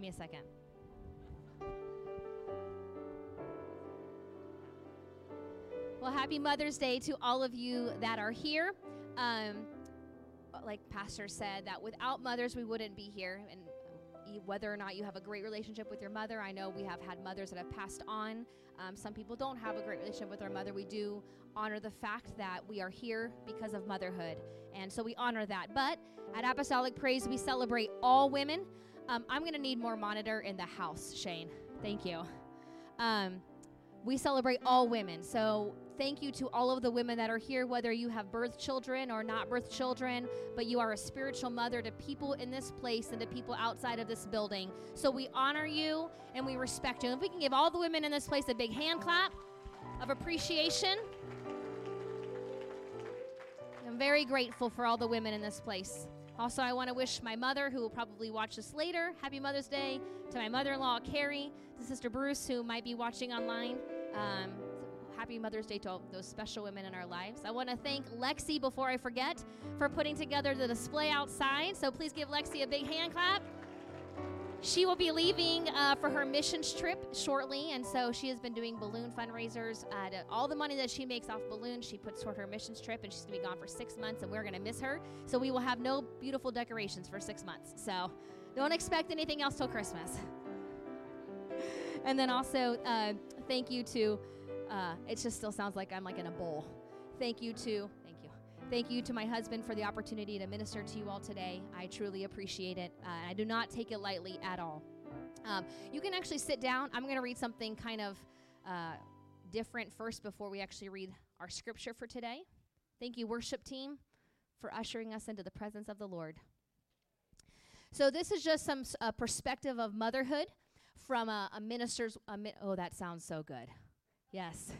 Give me a second. Well, happy Mother's Day to all of you that are here. Um, like Pastor said, that without mothers, we wouldn't be here. And whether or not you have a great relationship with your mother, I know we have had mothers that have passed on. Um, some people don't have a great relationship with their mother. We do honor the fact that we are here because of motherhood. And so we honor that. But at Apostolic Praise, we celebrate all women. Um, I'm going to need more monitor in the house, Shane. Thank you. Um, we celebrate all women. So thank you to all of the women that are here, whether you have birth children or not birth children, but you are a spiritual mother to people in this place and to people outside of this building. So we honor you and we respect you. And if we can give all the women in this place a big hand clap of appreciation. I'm very grateful for all the women in this place. Also, I want to wish my mother, who will probably watch this later, Happy Mother's Day. To my mother in law, Carrie. To Sister Bruce, who might be watching online. Um, happy Mother's Day to all those special women in our lives. I want to thank Lexi, before I forget, for putting together the display outside. So please give Lexi a big hand clap. She will be leaving uh, for her missions trip shortly, and so she has been doing balloon fundraisers. Uh, all the money that she makes off balloons, she puts toward her missions trip, and she's gonna be gone for six months, and we're gonna miss her. So we will have no beautiful decorations for six months. So don't expect anything else till Christmas. and then also, uh, thank you to. Uh, it just still sounds like I'm like in a bowl. Thank you to Thank you to my husband for the opportunity to minister to you all today. I truly appreciate it. Uh, I do not take it lightly at all. Um, you can actually sit down. I'm going to read something kind of uh, different first before we actually read our scripture for today. Thank you, worship team, for ushering us into the presence of the Lord. So, this is just some perspective of motherhood from a, a minister's. A mi- oh, that sounds so good. Yes.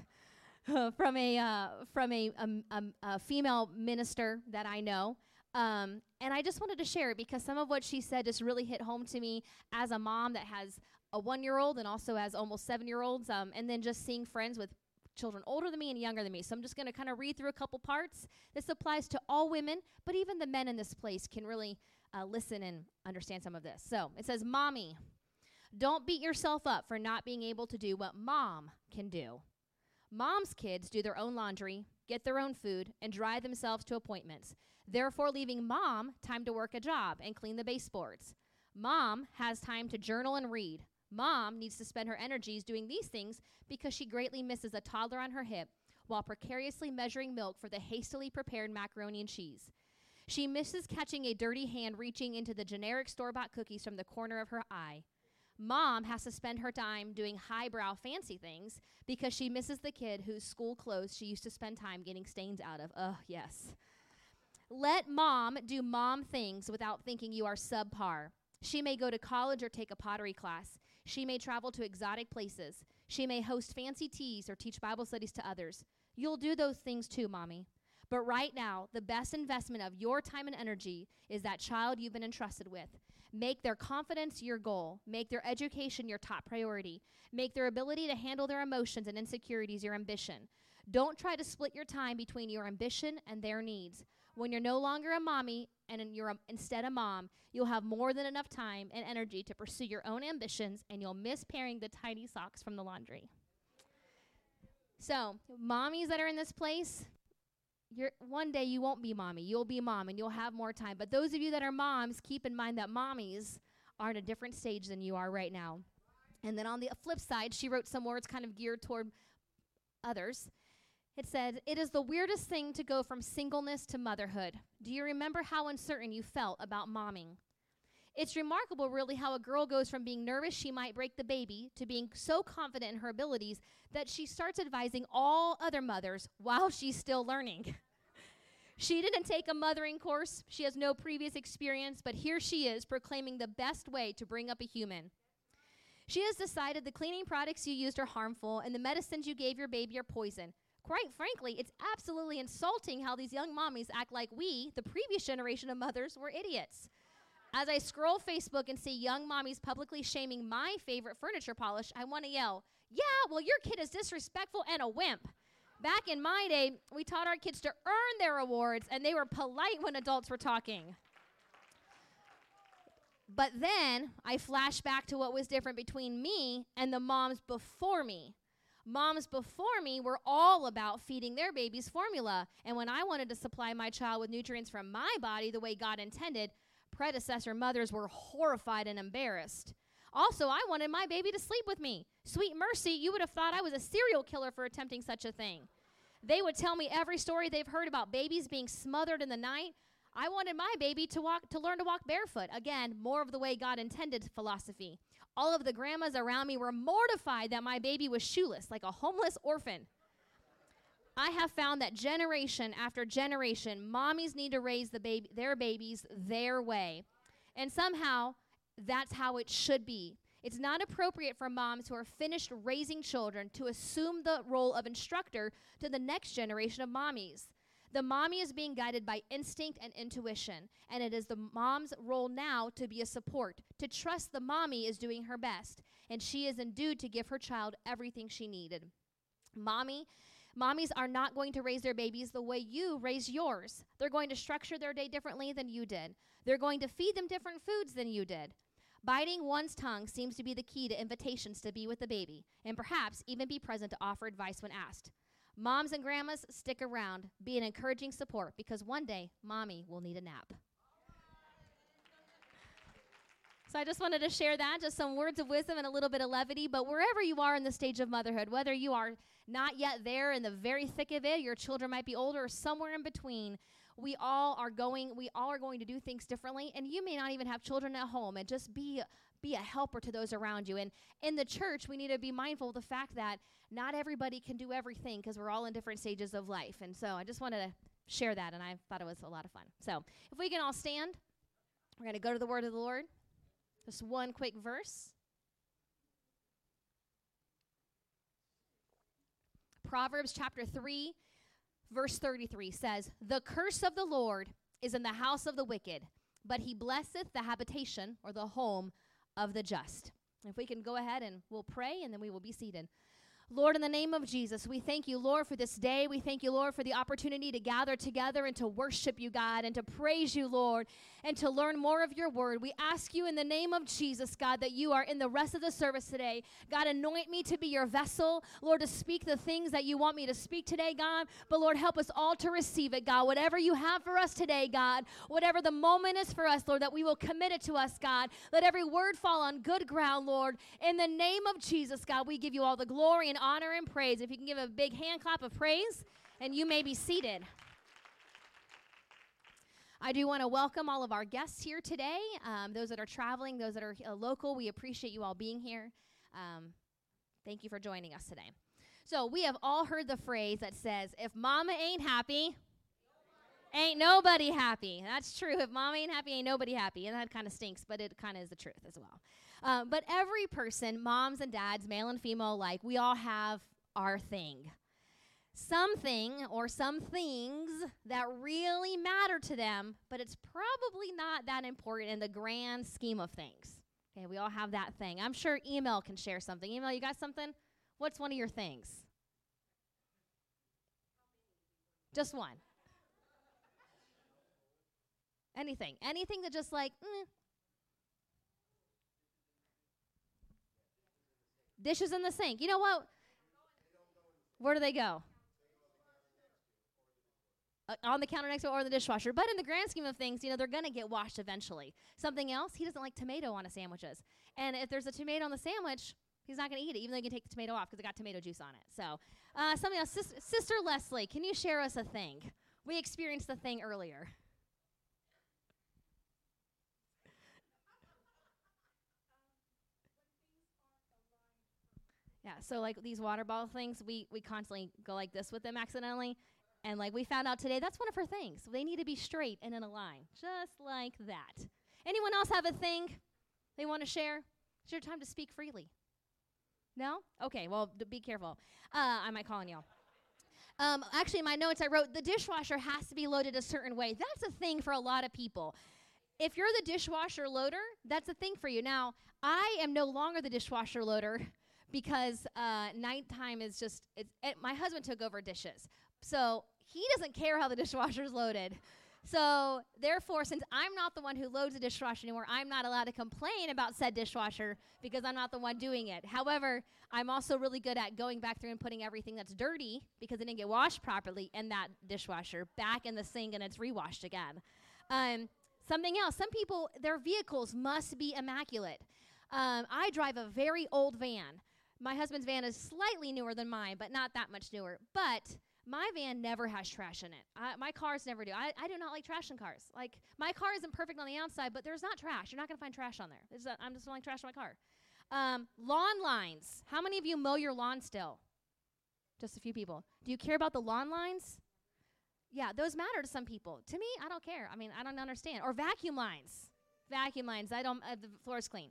from a uh, from a, um, um, a female minister that I know. Um, and I just wanted to share it because some of what she said just really hit home to me as a mom that has a one year old and also as almost seven year olds, um, and then just seeing friends with children older than me and younger than me. So I'm just going to kind of read through a couple parts. This applies to all women, but even the men in this place can really uh, listen and understand some of this. So it says, Mommy, don't beat yourself up for not being able to do what mom can do. Mom's kids do their own laundry, get their own food, and drive themselves to appointments, therefore leaving mom time to work a job and clean the baseboards. Mom has time to journal and read. Mom needs to spend her energies doing these things because she greatly misses a toddler on her hip while precariously measuring milk for the hastily prepared macaroni and cheese. She misses catching a dirty hand reaching into the generic store bought cookies from the corner of her eye. Mom has to spend her time doing highbrow fancy things because she misses the kid whose school clothes she used to spend time getting stains out of. Oh, yes. Let mom do mom things without thinking you are subpar. She may go to college or take a pottery class. She may travel to exotic places. She may host fancy teas or teach Bible studies to others. You'll do those things too, mommy. But right now, the best investment of your time and energy is that child you've been entrusted with. Make their confidence your goal. Make their education your top priority. Make their ability to handle their emotions and insecurities your ambition. Don't try to split your time between your ambition and their needs. When you're no longer a mommy and you're a, instead a mom, you'll have more than enough time and energy to pursue your own ambitions and you'll miss pairing the tiny socks from the laundry. So, mommies that are in this place, you're one day you won't be mommy. You'll be mom and you'll have more time. But those of you that are moms, keep in mind that mommies are in a different stage than you are right now. And then on the flip side, she wrote some words kind of geared toward others. It said, It is the weirdest thing to go from singleness to motherhood. Do you remember how uncertain you felt about momming? It's remarkable, really, how a girl goes from being nervous she might break the baby to being so confident in her abilities that she starts advising all other mothers while she's still learning. she didn't take a mothering course, she has no previous experience, but here she is proclaiming the best way to bring up a human. She has decided the cleaning products you used are harmful and the medicines you gave your baby are poison. Quite frankly, it's absolutely insulting how these young mommies act like we, the previous generation of mothers, were idiots. As I scroll Facebook and see young mommies publicly shaming my favorite furniture polish, I want to yell, Yeah, well, your kid is disrespectful and a wimp. Back in my day, we taught our kids to earn their awards, and they were polite when adults were talking. But then I flash back to what was different between me and the moms before me. Moms before me were all about feeding their babies formula. And when I wanted to supply my child with nutrients from my body the way God intended, predecessor mothers were horrified and embarrassed. Also, I wanted my baby to sleep with me. Sweet mercy, you would have thought I was a serial killer for attempting such a thing. They would tell me every story they've heard about babies being smothered in the night. I wanted my baby to walk to learn to walk barefoot. Again, more of the way God intended philosophy. All of the grandmas around me were mortified that my baby was shoeless, like a homeless orphan. I have found that generation after generation, mommies need to raise the baby, their babies their way. And somehow, that's how it should be. It's not appropriate for moms who are finished raising children to assume the role of instructor to the next generation of mommies. The mommy is being guided by instinct and intuition, and it is the mom's role now to be a support, to trust the mommy is doing her best, and she is endued to give her child everything she needed. Mommy, mommies are not going to raise their babies the way you raise yours. They're going to structure their day differently than you did. They're going to feed them different foods than you did. Biting one's tongue seems to be the key to invitations to be with the baby, and perhaps even be present to offer advice when asked. Moms and grandmas, stick around. Be an encouraging support because one day, mommy will need a nap. So I just wanted to share that, just some words of wisdom and a little bit of levity. But wherever you are in the stage of motherhood, whether you are not yet there in the very thick of it, your children might be older, or somewhere in between, we all are going. We all are going to do things differently, and you may not even have children at home. And just be be a helper to those around you. And in the church, we need to be mindful of the fact that not everybody can do everything because we're all in different stages of life. And so I just wanted to share that, and I thought it was a lot of fun. So if we can all stand, we're going to go to the word of the Lord. Just one quick verse. Proverbs chapter 3, verse 33 says, The curse of the Lord is in the house of the wicked, but he blesseth the habitation or the home of the just. If we can go ahead and we'll pray and then we will be seated. Lord, in the name of Jesus, we thank you, Lord, for this day. We thank you, Lord, for the opportunity to gather together and to worship you, God, and to praise you, Lord, and to learn more of your word. We ask you in the name of Jesus, God, that you are in the rest of the service today. God, anoint me to be your vessel, Lord, to speak the things that you want me to speak today, God. But Lord, help us all to receive it, God. Whatever you have for us today, God, whatever the moment is for us, Lord, that we will commit it to us, God. Let every word fall on good ground, Lord. In the name of Jesus, God, we give you all the glory and honor and praise. If you can give a big hand clap of praise, and you may be seated. I do want to welcome all of our guests here today. Um, those that are traveling, those that are uh, local, we appreciate you all being here. Um, thank you for joining us today. So, we have all heard the phrase that says, if mama ain't happy, ain't nobody happy. That's true. If mama ain't happy, ain't nobody happy. And that kind of stinks, but it kind of is the truth as well. Um, but every person, moms and dads, male and female alike, we all have our thing. Something or some things that really matter to them, but it's probably not that important in the grand scheme of things. Okay, we all have that thing. I'm sure email can share something. Email, you got something? What's one of your things? Just one. Anything. Anything that just like, mm, Dishes in the sink. You know what? Where do they go? Uh, on the counter next to or the dishwasher. But in the grand scheme of things, you know, they're going to get washed eventually. Something else, he doesn't like tomato on his sandwiches. And if there's a tomato on the sandwich, he's not going to eat it, even though you can take the tomato off because it got tomato juice on it. So, uh, something else. Sis- Sister Leslie, can you share us a thing? We experienced the thing earlier. Yeah, so like these water bottle things, we we constantly go like this with them accidentally. And like we found out today, that's one of her things. They need to be straight and in a line, just like that. Anyone else have a thing they want to share? It's your time to speak freely. No? Okay, well, d- be careful. Uh, I might call on y'all. Um, actually, in my notes, I wrote the dishwasher has to be loaded a certain way. That's a thing for a lot of people. If you're the dishwasher loader, that's a thing for you. Now, I am no longer the dishwasher loader because uh, nighttime is just it's, it, my husband took over dishes, so he doesn't care how the dishwasher's loaded. So, therefore, since I'm not the one who loads the dishwasher anymore, I'm not allowed to complain about said dishwasher because I'm not the one doing it. However, I'm also really good at going back through and putting everything that's dirty because it didn't get washed properly in that dishwasher back in the sink and it's rewashed again. Um, something else, some people, their vehicles must be immaculate. Um, I drive a very old van. My husband's van is slightly newer than mine, but not that much newer. But my van never has trash in it. I, my cars never do. I, I do not like trash in cars. Like, my car isn't perfect on the outside, but there's not trash. You're not going to find trash on there. I'm just not like trash in my car. Um, lawn lines. How many of you mow your lawn still? Just a few people. Do you care about the lawn lines? Yeah, those matter to some people. To me, I don't care. I mean, I don't understand. Or vacuum lines. Vacuum lines. I don't. Uh, the floor's clean.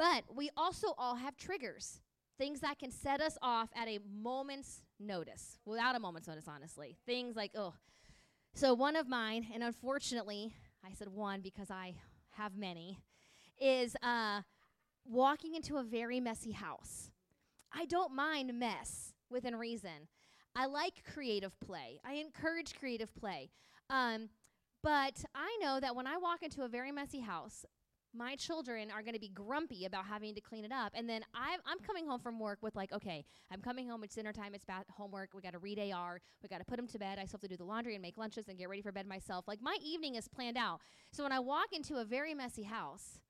But we also all have triggers things that can set us off at a moment's notice, without a moment's notice, honestly. Things like, oh. So, one of mine, and unfortunately, I said one because I have many, is uh, walking into a very messy house. I don't mind mess within reason. I like creative play. I encourage creative play. Um, but I know that when I walk into a very messy house, my children are going to be grumpy about having to clean it up. And then i am coming home from work with, like, okay, I'm coming home, it's dinner time, it's bath- homework, we got to read AR, we got to put them to bed. I still have to do the laundry and make lunches and get ready for bed myself. Like, my evening is planned out. So when I walk into a very messy house,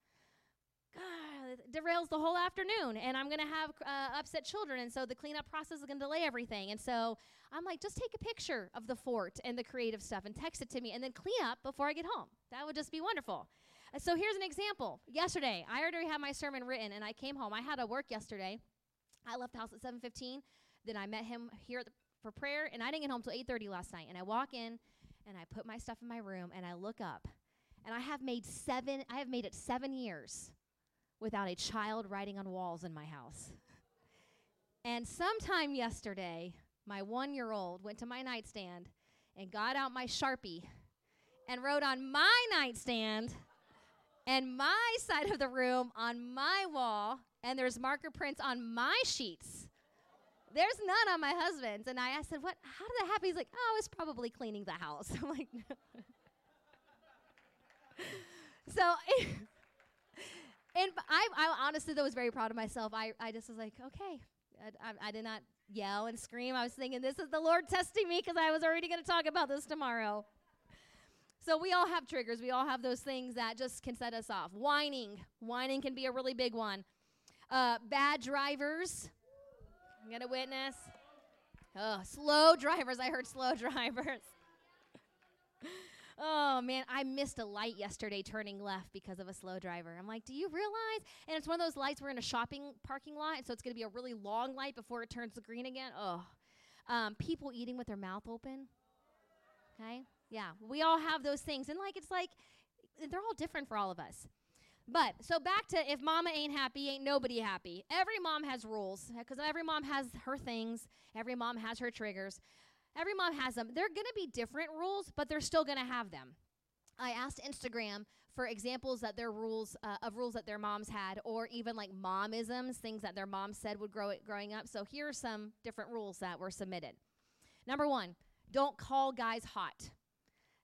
God, it derails the whole afternoon, and I'm going to have uh, upset children, and so the cleanup process is going to delay everything. And so I'm like, just take a picture of the fort and the creative stuff and text it to me, and then clean up before I get home. That would just be wonderful. Uh, so here's an example. Yesterday, I already had my sermon written, and I came home. I had to work yesterday. I left the house at 7:15. Then I met him here for prayer, and I didn't get home till 8:30 last night. And I walk in, and I put my stuff in my room, and I look up, and I have made seven. I have made it seven years without a child writing on walls in my house. and sometime yesterday, my one-year-old went to my nightstand and got out my sharpie and wrote on my nightstand and my side of the room on my wall, and there's marker prints on my sheets. There's none on my husband's. And I, I said, What? How did that happen? He's like, Oh, it's probably cleaning the house. I'm like, no. So, and I, I honestly, though, was very proud of myself. I, I just was like, Okay. I, I, I did not yell and scream. I was thinking, This is the Lord testing me because I was already going to talk about this tomorrow. So we all have triggers. We all have those things that just can set us off. Whining. Whining can be a really big one. Uh, bad drivers. I'm going to witness. Oh, slow drivers. I heard slow drivers. oh man, I missed a light yesterday turning left because of a slow driver. I'm like, do you realize? And it's one of those lights we're in a shopping parking lot, so it's going to be a really long light before it turns green again. Oh, um, people eating with their mouth open. Okay, yeah, we all have those things. And like, it's like, they're all different for all of us. But so back to if mama ain't happy, ain't nobody happy. Every mom has rules because every mom has her things, every mom has her triggers. Every mom has them. They're going to be different rules, but they're still going to have them. I asked Instagram for examples that their rules uh, of rules that their moms had, or even like momisms, things that their mom said would grow it growing up. So here are some different rules that were submitted. Number one, don't call guys hot.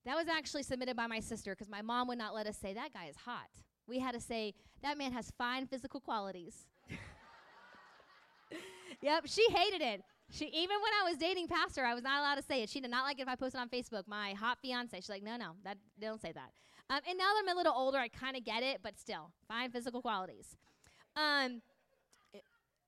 That was actually submitted by my sister because my mom would not let us say, that guy is hot. We had to say, that man has fine physical qualities. yep, she hated it. She even when I was dating Pastor, I was not allowed to say it. She did not like it if I posted on Facebook, my hot fiance. She's like, no, no, that don't say that. Um, and now that I'm a little older, I kind of get it, but still, fine physical qualities. Um,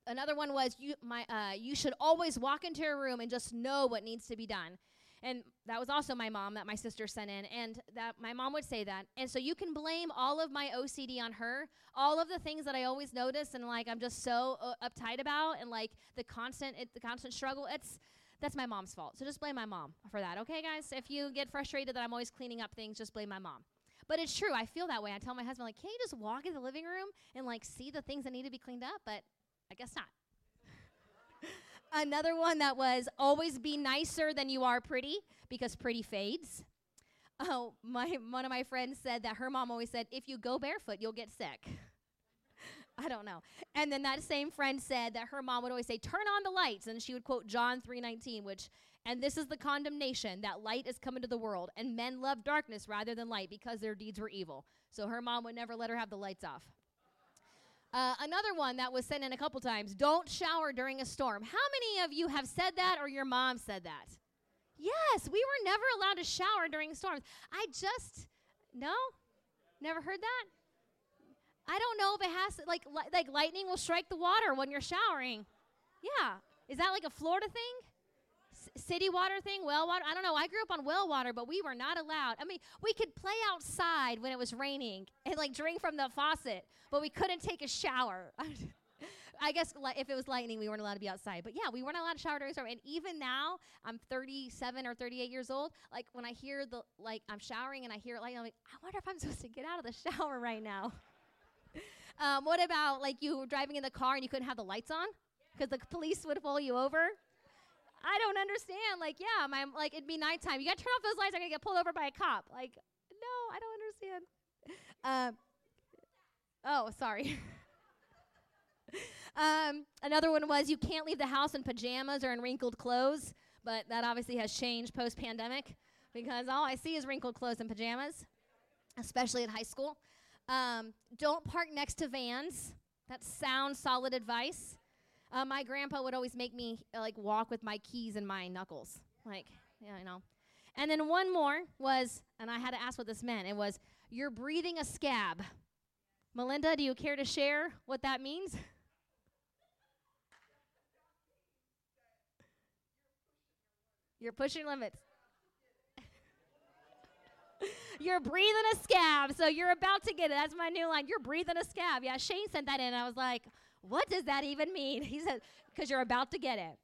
another one was you my uh, you should always walk into a room and just know what needs to be done and that was also my mom that my sister sent in. And that my mom would say that. And so you can blame all of my ocd on her. All of the things that i always notice and like i'm just so uh, uptight about and like the constant it, the constant struggle it's that's my mom's fault. So just blame my mom for that okay guys? If you get frustrated that i'm always cleaning up things just blame my mom. But it's true. I feel that way. I tell my husband like can't you just walk in the living room and like see the things that need to be cleaned up? But i guess not Another one that was always be nicer than you are pretty because pretty fades. Oh, my one of my friends said that her mom always said, "If you go barefoot, you'll get sick." I don't know. And then that same friend said that her mom would always say, "Turn on the lights," and she would quote John 3:19, which and this is the condemnation that light is coming to the world, and men love darkness rather than light because their deeds were evil. So her mom would never let her have the lights off. Uh, another one that was sent in a couple times don't shower during a storm. How many of you have said that or your mom said that? Yes, we were never allowed to shower during storms. I just, no? Never heard that? I don't know if it has to, like, li- like lightning will strike the water when you're showering. Yeah. Is that like a Florida thing? City water thing, well water. I don't know. I grew up on well water, but we were not allowed. I mean, we could play outside when it was raining and like drink from the faucet, but we couldn't take a shower. I guess if it was lightning, we weren't allowed to be outside. But yeah, we weren't allowed to shower during storm. And even now, I'm 37 or 38 years old. Like when I hear the like I'm showering and I hear lightning, I'm like, I wonder if I'm supposed to get out of the shower right now. um, what about like you were driving in the car and you couldn't have the lights on because the police would pull you over? I don't understand. Like, yeah, my like it'd be nighttime. You gotta turn off those lights. I'm gonna get pulled over by a cop. Like, no, I don't understand. Um, oh, sorry. um, another one was you can't leave the house in pajamas or in wrinkled clothes, but that obviously has changed post pandemic because all I see is wrinkled clothes and pajamas, especially at high school. Um, don't park next to vans. That's sound, solid advice. Uh, my grandpa would always make me uh, like walk with my keys in my knuckles, like yeah, you know. And then one more was, and I had to ask what this meant. It was, "You're breathing a scab." Melinda, do you care to share what that means? You're pushing limits. you're breathing a scab, so you're about to get it. That's my new line. You're breathing a scab. Yeah, Shane sent that in. I was like, what does that even mean? He said, because you're about to get it.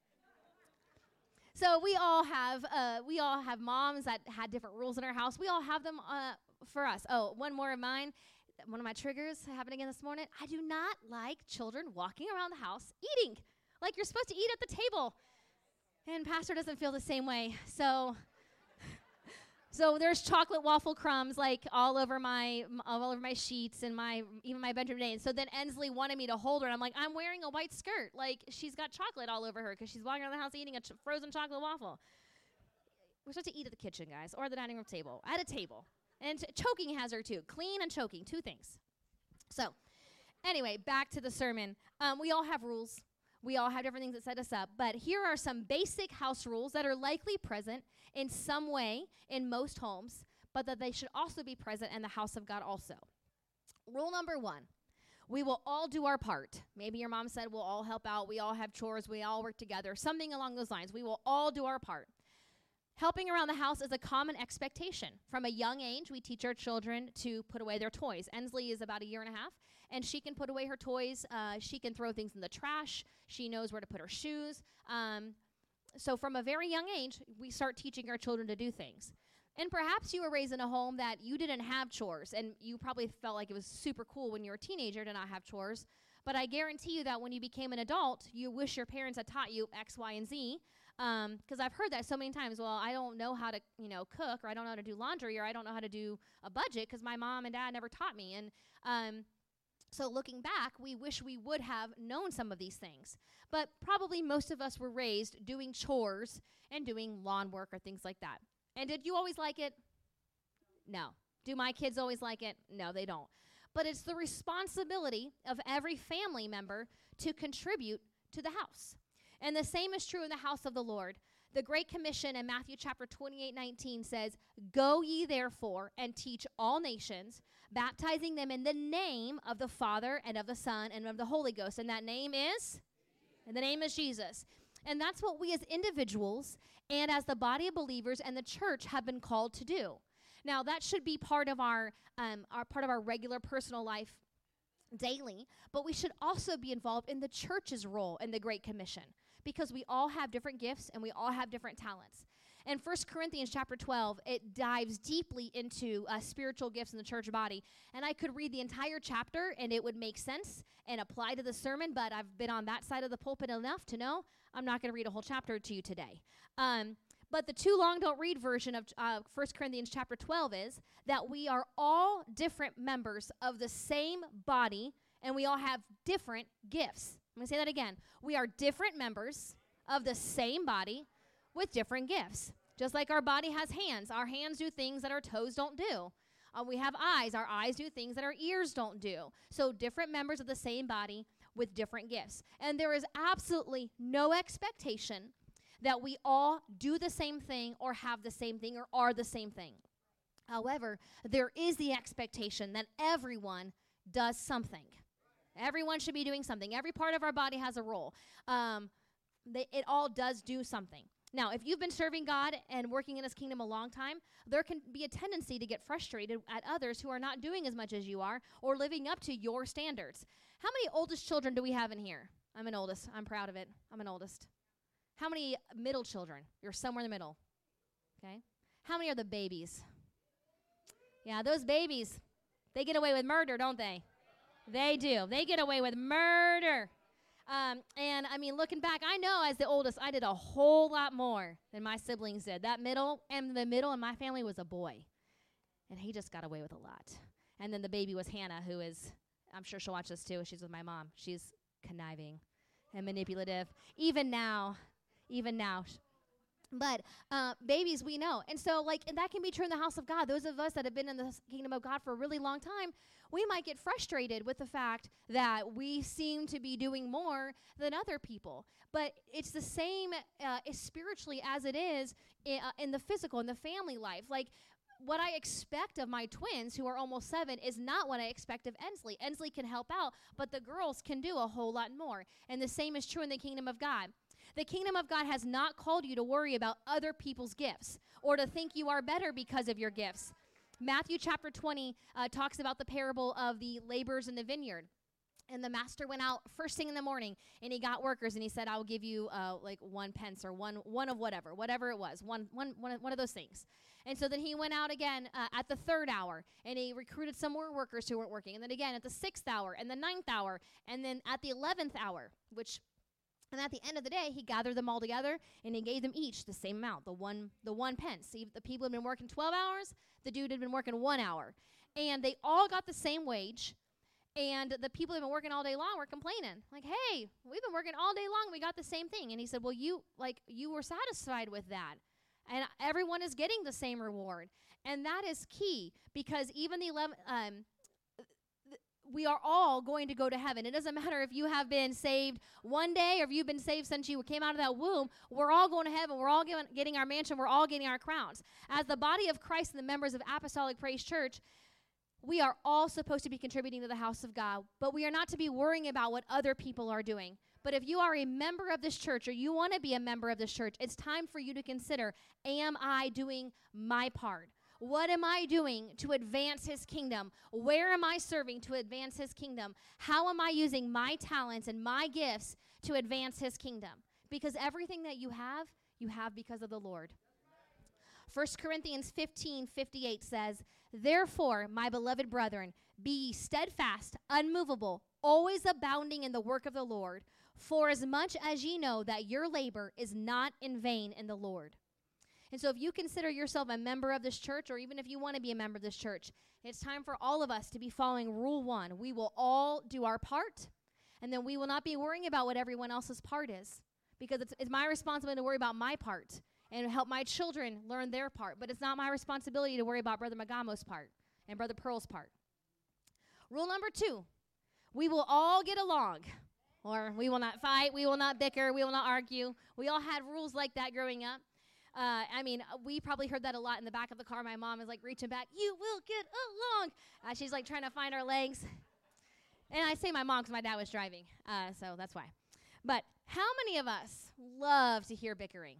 So we all have uh, we all have moms that had different rules in our house. We all have them uh, for us. Oh, one more of mine. One of my triggers happened again this morning. I do not like children walking around the house eating like you're supposed to eat at the table. And pastor doesn't feel the same way. So so there's chocolate waffle crumbs like all over my all over my sheets and my even my bedroom today. And so then Ensley wanted me to hold her, and I'm like, I'm wearing a white skirt. Like she's got chocolate all over her because she's walking around the house eating a ch- frozen chocolate waffle. We're supposed to eat at the kitchen, guys, or the dining room table. At a table, and choking her too. Clean and choking, two things. So, anyway, back to the sermon. Um, we all have rules. We all have different things that set us up, but here are some basic house rules that are likely present in some way in most homes, but that they should also be present in the house of God also. Rule number one we will all do our part. Maybe your mom said we'll all help out, we all have chores, we all work together, something along those lines. We will all do our part. Helping around the house is a common expectation. From a young age, we teach our children to put away their toys. Ensley is about a year and a half, and she can put away her toys. Uh, she can throw things in the trash. She knows where to put her shoes. Um, so from a very young age, we start teaching our children to do things. And perhaps you were raised in a home that you didn't have chores, and you probably felt like it was super cool when you were a teenager to not have chores. But I guarantee you that when you became an adult, you wish your parents had taught you X, Y, and Z. Because um, I've heard that so many times. Well, I don't know how to, you know, cook, or I don't know how to do laundry, or I don't know how to do a budget because my mom and dad never taught me. And um, so looking back, we wish we would have known some of these things. But probably most of us were raised doing chores and doing lawn work or things like that. And did you always like it? No. Do my kids always like it? No, they don't. But it's the responsibility of every family member to contribute to the house. And the same is true in the house of the Lord. The Great Commission in Matthew chapter 28 19 says, Go ye therefore and teach all nations, baptizing them in the name of the Father and of the Son and of the Holy Ghost. And that name is? And the name is Jesus. And that's what we as individuals and as the body of believers and the church have been called to do. Now that should be part of our, um, our part of our regular personal life daily, but we should also be involved in the church's role in the Great Commission because we all have different gifts and we all have different talents. In 1 Corinthians chapter 12, it dives deeply into uh, spiritual gifts in the church body. And I could read the entire chapter and it would make sense and apply to the sermon, but I've been on that side of the pulpit enough to know I'm not going to read a whole chapter to you today. Um, but the too long don't read version of uh, 1 Corinthians chapter 12 is that we are all different members of the same body and we all have different gifts. I'm going to say that again. We are different members of the same body with different gifts. Just like our body has hands, our hands do things that our toes don't do. Uh, we have eyes, our eyes do things that our ears don't do. So, different members of the same body with different gifts. And there is absolutely no expectation that we all do the same thing or have the same thing or are the same thing. However, there is the expectation that everyone does something. Everyone should be doing something. Every part of our body has a role. Um, they, it all does do something. Now, if you've been serving God and working in His kingdom a long time, there can be a tendency to get frustrated at others who are not doing as much as you are or living up to your standards. How many oldest children do we have in here? I'm an oldest. I'm proud of it. I'm an oldest. How many middle children? You're somewhere in the middle. Okay. How many are the babies? Yeah, those babies, they get away with murder, don't they? They do. They get away with murder. Um, and I mean, looking back, I know as the oldest, I did a whole lot more than my siblings did. That middle and the middle in my family was a boy, and he just got away with a lot. And then the baby was Hannah, who is, I'm sure she'll watch this too. She's with my mom. She's conniving and manipulative. Even now, even now, but uh, babies, we know. And so, like, and that can be true in the house of God. Those of us that have been in the kingdom of God for a really long time, we might get frustrated with the fact that we seem to be doing more than other people. But it's the same uh, spiritually as it is in, uh, in the physical, in the family life. Like, what I expect of my twins, who are almost seven, is not what I expect of Ensley. Ensley can help out, but the girls can do a whole lot more. And the same is true in the kingdom of God. The kingdom of God has not called you to worry about other people's gifts or to think you are better because of your gifts. Matthew chapter 20 uh, talks about the parable of the laborers in the vineyard. And the master went out first thing in the morning and he got workers and he said, I will give you uh, like one pence or one, one of whatever, whatever it was, one, one, one, one of those things. And so then he went out again uh, at the third hour and he recruited some more workers who weren't working. And then again at the sixth hour and the ninth hour and then at the 11th hour, which and at the end of the day, he gathered them all together and he gave them each the same amount, the one, the one pence. See, the people had been working 12 hours, the dude had been working one hour. And they all got the same wage. And the people who've been working all day long were complaining, like, hey, we've been working all day long, we got the same thing. And he said, Well, you like you were satisfied with that. And everyone is getting the same reward. And that is key because even the 11, um, we are all going to go to heaven. It doesn't matter if you have been saved one day or if you've been saved since you came out of that womb. We're all going to heaven. We're all getting, our mansion. We're all getting our crowns. As the body of Christ and the members of Apostolic Praise Church, we are all supposed to be contributing to the house of God, but we are not to be worrying about what other people are doing. But if you are a member of this church or you want to be a member of this church, it's time for you to consider Am I doing my part? What am I doing to advance his kingdom? Where am I serving to advance his kingdom? How am I using my talents and my gifts to advance his kingdom? Because everything that you have, you have because of the Lord. 1 Corinthians 15 58 says, Therefore, my beloved brethren, be ye steadfast, unmovable, always abounding in the work of the Lord, for as much as ye know that your labor is not in vain in the Lord. And so, if you consider yourself a member of this church, or even if you want to be a member of this church, it's time for all of us to be following rule one. We will all do our part, and then we will not be worrying about what everyone else's part is. Because it's, it's my responsibility to worry about my part and help my children learn their part. But it's not my responsibility to worry about Brother Magamo's part and Brother Pearl's part. Rule number two we will all get along. Or we will not fight, we will not bicker, we will not argue. We all had rules like that growing up. Uh, I mean, uh, we probably heard that a lot in the back of the car. My mom is like reaching back, you will get along. Uh, she's like trying to find our legs. And I say my mom because my dad was driving, uh, so that's why. But how many of us love to hear bickering?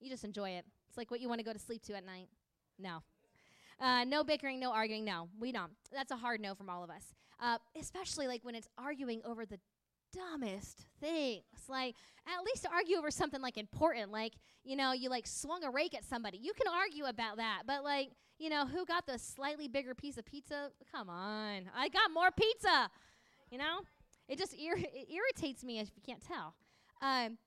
You just enjoy it. It's like what you want to go to sleep to at night. No. Uh, no bickering, no arguing. No, we don't. That's a hard no from all of us. Uh, especially like when it's arguing over the dumbest things. Like, at least argue over something like important. Like, you know, you like swung a rake at somebody. You can argue about that. But, like, you know, who got the slightly bigger piece of pizza? Come on. I got more pizza. You know? It just ir- it irritates me if you can't tell. Um,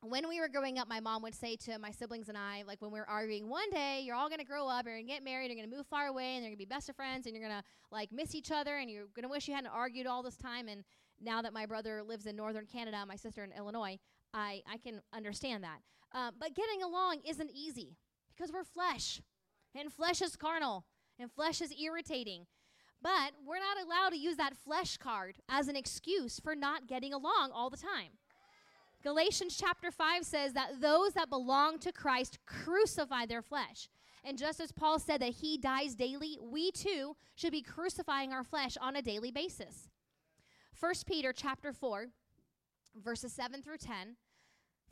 when we were growing up, my mom would say to my siblings and I, like when we were arguing, one day you're all gonna grow up, you're gonna get married, you're gonna move far away, and you're gonna be best of friends, and you're gonna like miss each other, and you're gonna wish you hadn't argued all this time. And now that my brother lives in northern Canada, my sister in Illinois, I, I can understand that. Um, but getting along isn't easy because we're flesh, and flesh is carnal, and flesh is irritating. But we're not allowed to use that flesh card as an excuse for not getting along all the time. Galatians chapter 5 says that those that belong to Christ crucify their flesh. And just as Paul said that he dies daily, we too should be crucifying our flesh on a daily basis. 1 Peter chapter 4 verses 7 through 10.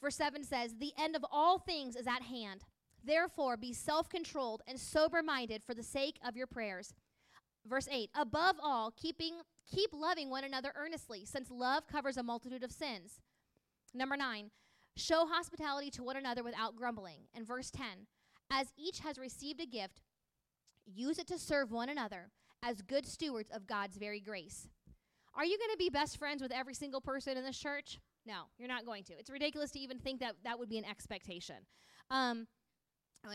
Verse 7 says, "The end of all things is at hand. Therefore be self-controlled and sober-minded for the sake of your prayers." Verse 8, "Above all, keeping keep loving one another earnestly, since love covers a multitude of sins." Number nine, show hospitality to one another without grumbling. And verse 10, as each has received a gift, use it to serve one another as good stewards of God's very grace. Are you going to be best friends with every single person in this church? No, you're not going to. It's ridiculous to even think that that would be an expectation. Um,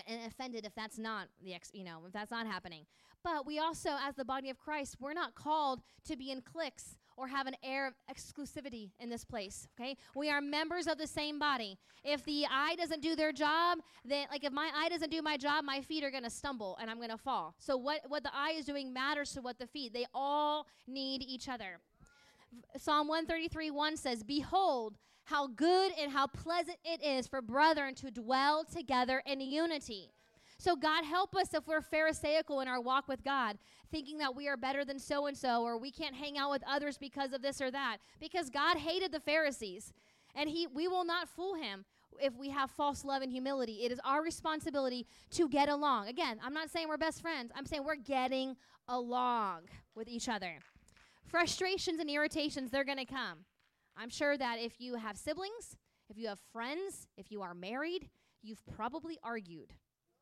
and offended if that's not the ex, you know, if that's not happening. But we also, as the body of Christ, we're not called to be in cliques or have an air of exclusivity in this place, okay? We are members of the same body. If the eye doesn't do their job, then like if my eye doesn't do my job, my feet are going to stumble and I'm going to fall. So what what the eye is doing matters to what the feet. They all need each other. Psalm 133 1 says, Behold, how good and how pleasant it is for brethren to dwell together in unity. So, God, help us if we're Pharisaical in our walk with God, thinking that we are better than so and so, or we can't hang out with others because of this or that. Because God hated the Pharisees, and he, we will not fool him if we have false love and humility. It is our responsibility to get along. Again, I'm not saying we're best friends, I'm saying we're getting along with each other. Frustrations and irritations, they're going to come. I'm sure that if you have siblings, if you have friends, if you are married, you've probably argued.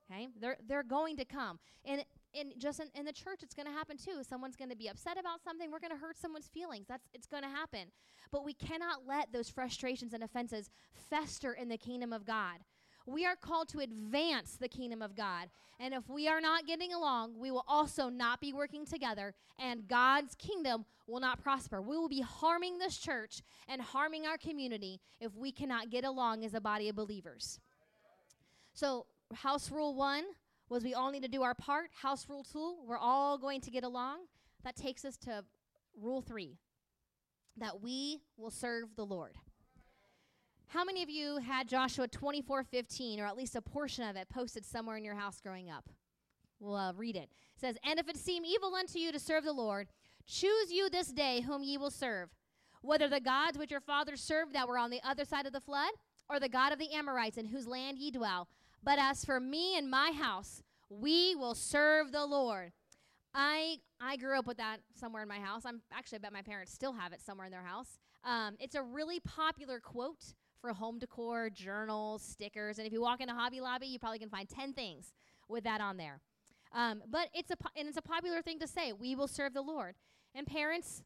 Okay? They're they're going to come. And in just in, in the church it's going to happen too. Someone's going to be upset about something, we're going to hurt someone's feelings. That's it's going to happen. But we cannot let those frustrations and offenses fester in the kingdom of God. We are called to advance the kingdom of God. And if we are not getting along, we will also not be working together, and God's kingdom will not prosper. We will be harming this church and harming our community if we cannot get along as a body of believers. So, house rule one was we all need to do our part. House rule two, we're all going to get along. That takes us to rule three that we will serve the Lord. How many of you had Joshua 24 15, or at least a portion of it, posted somewhere in your house growing up? We'll uh, read it. It says, And if it seem evil unto you to serve the Lord, choose you this day whom ye will serve, whether the gods which your fathers served that were on the other side of the flood, or the God of the Amorites in whose land ye dwell. But as for me and my house, we will serve the Lord. I I grew up with that somewhere in my house. I'm actually I bet my parents still have it somewhere in their house. Um, it's a really popular quote for home decor, journals, stickers, and if you walk into Hobby Lobby, you probably can find ten things with that on there. Um, but it's a po- and it's a popular thing to say. We will serve the Lord. And parents,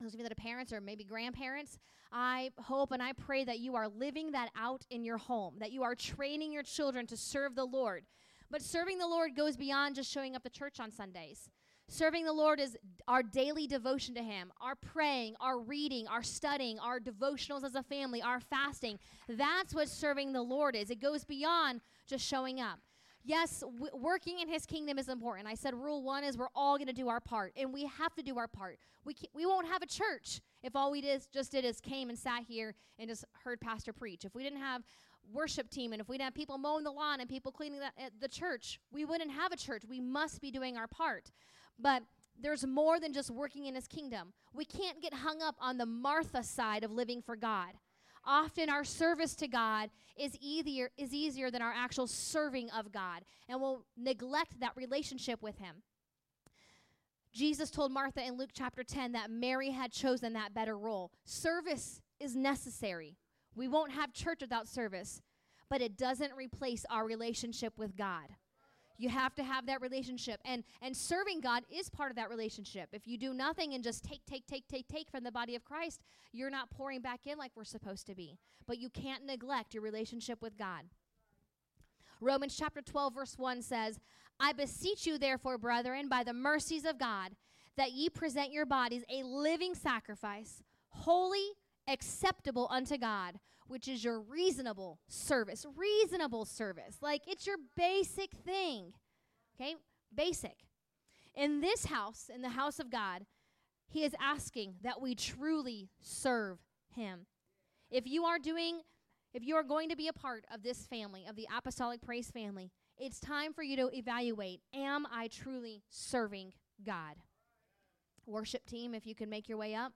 those of you that are parents or maybe grandparents, I hope and I pray that you are living that out in your home, that you are training your children to serve the Lord. But serving the Lord goes beyond just showing up to church on Sundays. Serving the Lord is our daily devotion to Him, our praying, our reading, our studying, our devotionals as a family, our fasting. That's what serving the Lord is. It goes beyond just showing up. Yes, w- working in His kingdom is important. I said rule one is we're all going to do our part, and we have to do our part. We, we won't have a church if all we did, just did is came and sat here and just heard Pastor preach. If we didn't have worship team and if we didn't have people mowing the lawn and people cleaning the, uh, the church, we wouldn't have a church. We must be doing our part. But there's more than just working in his kingdom. We can't get hung up on the Martha side of living for God. Often our service to God is easier is easier than our actual serving of God, and we'll neglect that relationship with him. Jesus told Martha in Luke chapter 10 that Mary had chosen that better role. Service is necessary. We won't have church without service, but it doesn't replace our relationship with God. You have to have that relationship. And and serving God is part of that relationship. If you do nothing and just take, take, take, take, take from the body of Christ, you're not pouring back in like we're supposed to be. But you can't neglect your relationship with God. Romans chapter 12, verse 1 says, I beseech you, therefore, brethren, by the mercies of God, that ye present your bodies a living sacrifice, holy, acceptable unto God, which is your reasonable service. Reasonable service. Like it's your basic thing. Okay? Basic. In this house, in the house of God, He is asking that we truly serve Him. If you are doing, if you are going to be a part of this family, of the Apostolic Praise family, it's time for you to evaluate Am I truly serving God? Worship team, if you can make your way up.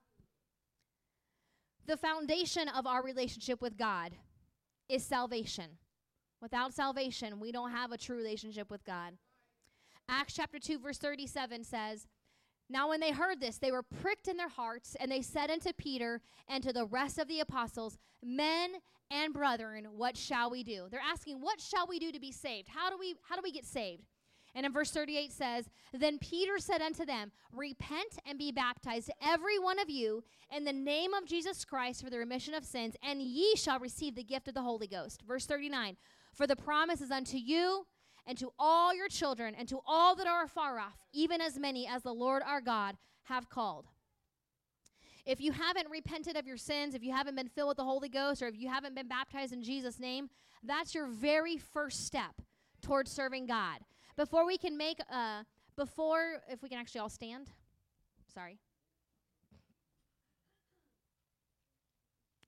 The foundation of our relationship with God is salvation. Without salvation, we don't have a true relationship with God. Acts chapter 2, verse 37 says, Now when they heard this, they were pricked in their hearts, and they said unto Peter and to the rest of the apostles, Men and brethren, what shall we do? They're asking, What shall we do to be saved? How do we how do we get saved? And in verse 38 says, Then Peter said unto them, Repent and be baptized, every one of you, in the name of Jesus Christ for the remission of sins, and ye shall receive the gift of the Holy Ghost. Verse 39 For the promise is unto you and to all your children and to all that are afar off, even as many as the Lord our God have called. If you haven't repented of your sins, if you haven't been filled with the Holy Ghost, or if you haven't been baptized in Jesus' name, that's your very first step towards serving God. Before we can make, uh, before, if we can actually all stand. Sorry.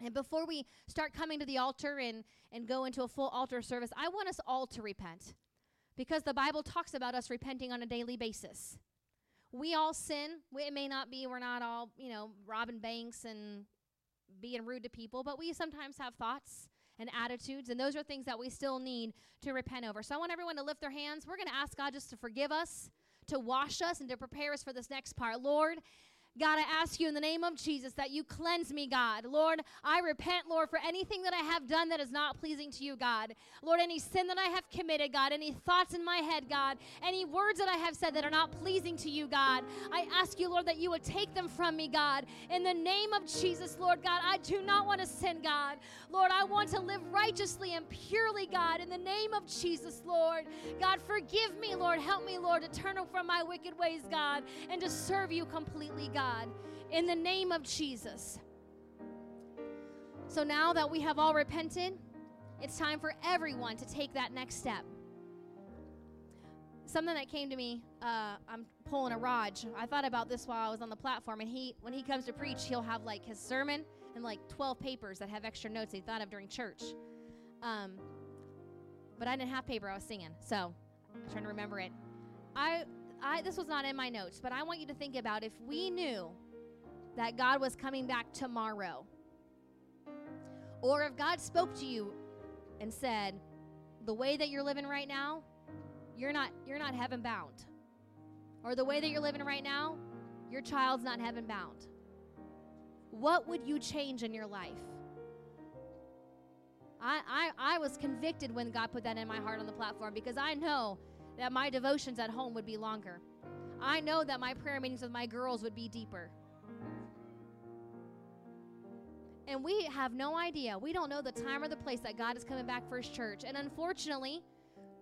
And before we start coming to the altar and, and go into a full altar service, I want us all to repent because the Bible talks about us repenting on a daily basis. We all sin. We, it may not be, we're not all, you know, robbing banks and being rude to people, but we sometimes have thoughts and attitudes. And those are things that we still need to repent over. So I want everyone to lift their hands. We're going to ask God just to forgive us, to wash us, and to prepare us for this next part. Lord, God, I ask you in the name of Jesus that you cleanse me, God. Lord, I repent, Lord, for anything that I have done that is not pleasing to you, God. Lord, any sin that I have committed, God, any thoughts in my head, God, any words that I have said that are not pleasing to you, God. I ask you, Lord, that you would take them from me, God. In the name of Jesus, Lord, God, I do not want to sin, God. Lord, I want to live righteously and purely, God, in the name of Jesus, Lord. God, forgive me, Lord. Help me, Lord, to turn from my wicked ways, God, and to serve you completely, God. God, in the name of Jesus. So now that we have all repented, it's time for everyone to take that next step. Something that came to me, uh, I'm pulling a Raj. I thought about this while I was on the platform, and he, when he comes to preach, he'll have like his sermon and like 12 papers that have extra notes he thought of during church. Um, but I didn't have paper; I was singing, so I'm trying to remember it. I I, this was not in my notes, but I want you to think about if we knew that God was coming back tomorrow, or if God spoke to you and said, the way that you're living right now, you're not you're not heaven bound. Or the way that you're living right now, your child's not heaven bound. What would you change in your life? I, I, I was convicted when God put that in my heart on the platform because I know that my devotions at home would be longer. I know that my prayer meetings with my girls would be deeper. And we have no idea. We don't know the time or the place that God is coming back for his church. And unfortunately,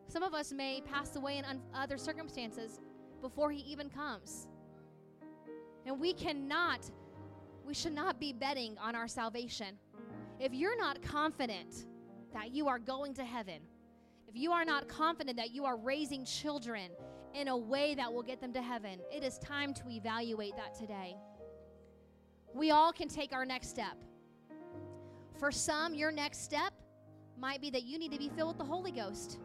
some of us may pass away in un- other circumstances before he even comes. And we cannot, we should not be betting on our salvation. If you're not confident that you are going to heaven, if you are not confident that you are raising children in a way that will get them to heaven, it is time to evaluate that today. We all can take our next step. For some, your next step might be that you need to be filled with the Holy Ghost.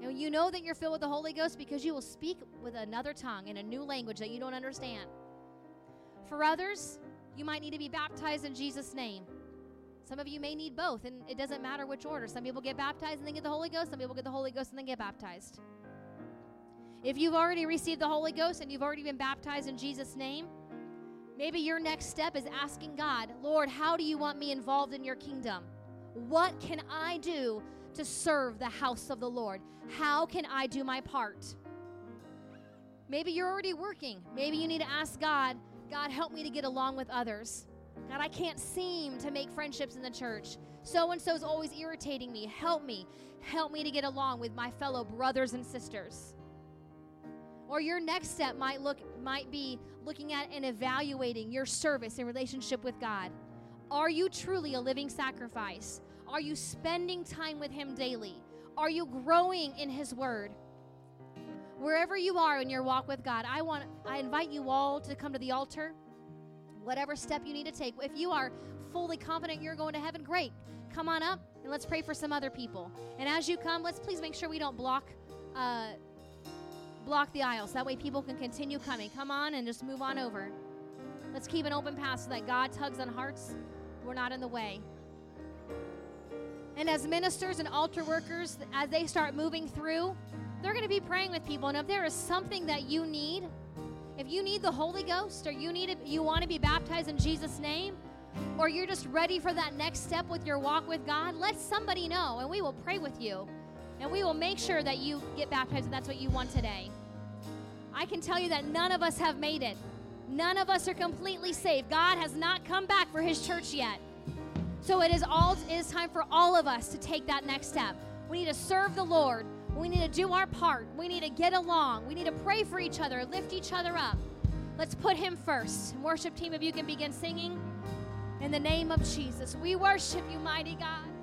You know that you're filled with the Holy Ghost because you will speak with another tongue in a new language that you don't understand. For others, you might need to be baptized in Jesus' name. Some of you may need both, and it doesn't matter which order. Some people get baptized and then get the Holy Ghost, some people get the Holy Ghost and then get baptized. If you've already received the Holy Ghost and you've already been baptized in Jesus' name, maybe your next step is asking God, Lord, how do you want me involved in your kingdom? What can I do to serve the house of the Lord? How can I do my part? Maybe you're already working. Maybe you need to ask God, God, help me to get along with others. God, I can't seem to make friendships in the church. So and so's always irritating me. Help me. Help me to get along with my fellow brothers and sisters. Or your next step might look might be looking at and evaluating your service and relationship with God. Are you truly a living sacrifice? Are you spending time with him daily? Are you growing in his word? Wherever you are in your walk with God, I want I invite you all to come to the altar. Whatever step you need to take. If you are fully confident you're going to heaven, great. Come on up and let's pray for some other people. And as you come, let's please make sure we don't block uh, block the aisles. That way people can continue coming. Come on and just move on over. Let's keep an open path so that God tugs on hearts. We're not in the way. And as ministers and altar workers, as they start moving through, they're going to be praying with people. And if there is something that you need, if you need the Holy Ghost or you need it, you want to be baptized in Jesus' name, or you're just ready for that next step with your walk with God, let somebody know and we will pray with you. And we will make sure that you get baptized if that's what you want today. I can tell you that none of us have made it. None of us are completely saved. God has not come back for his church yet. So it is all it is time for all of us to take that next step. We need to serve the Lord. We need to do our part. We need to get along. We need to pray for each other, lift each other up. Let's put him first. Worship team, if you can begin singing. In the name of Jesus, we worship you, mighty God.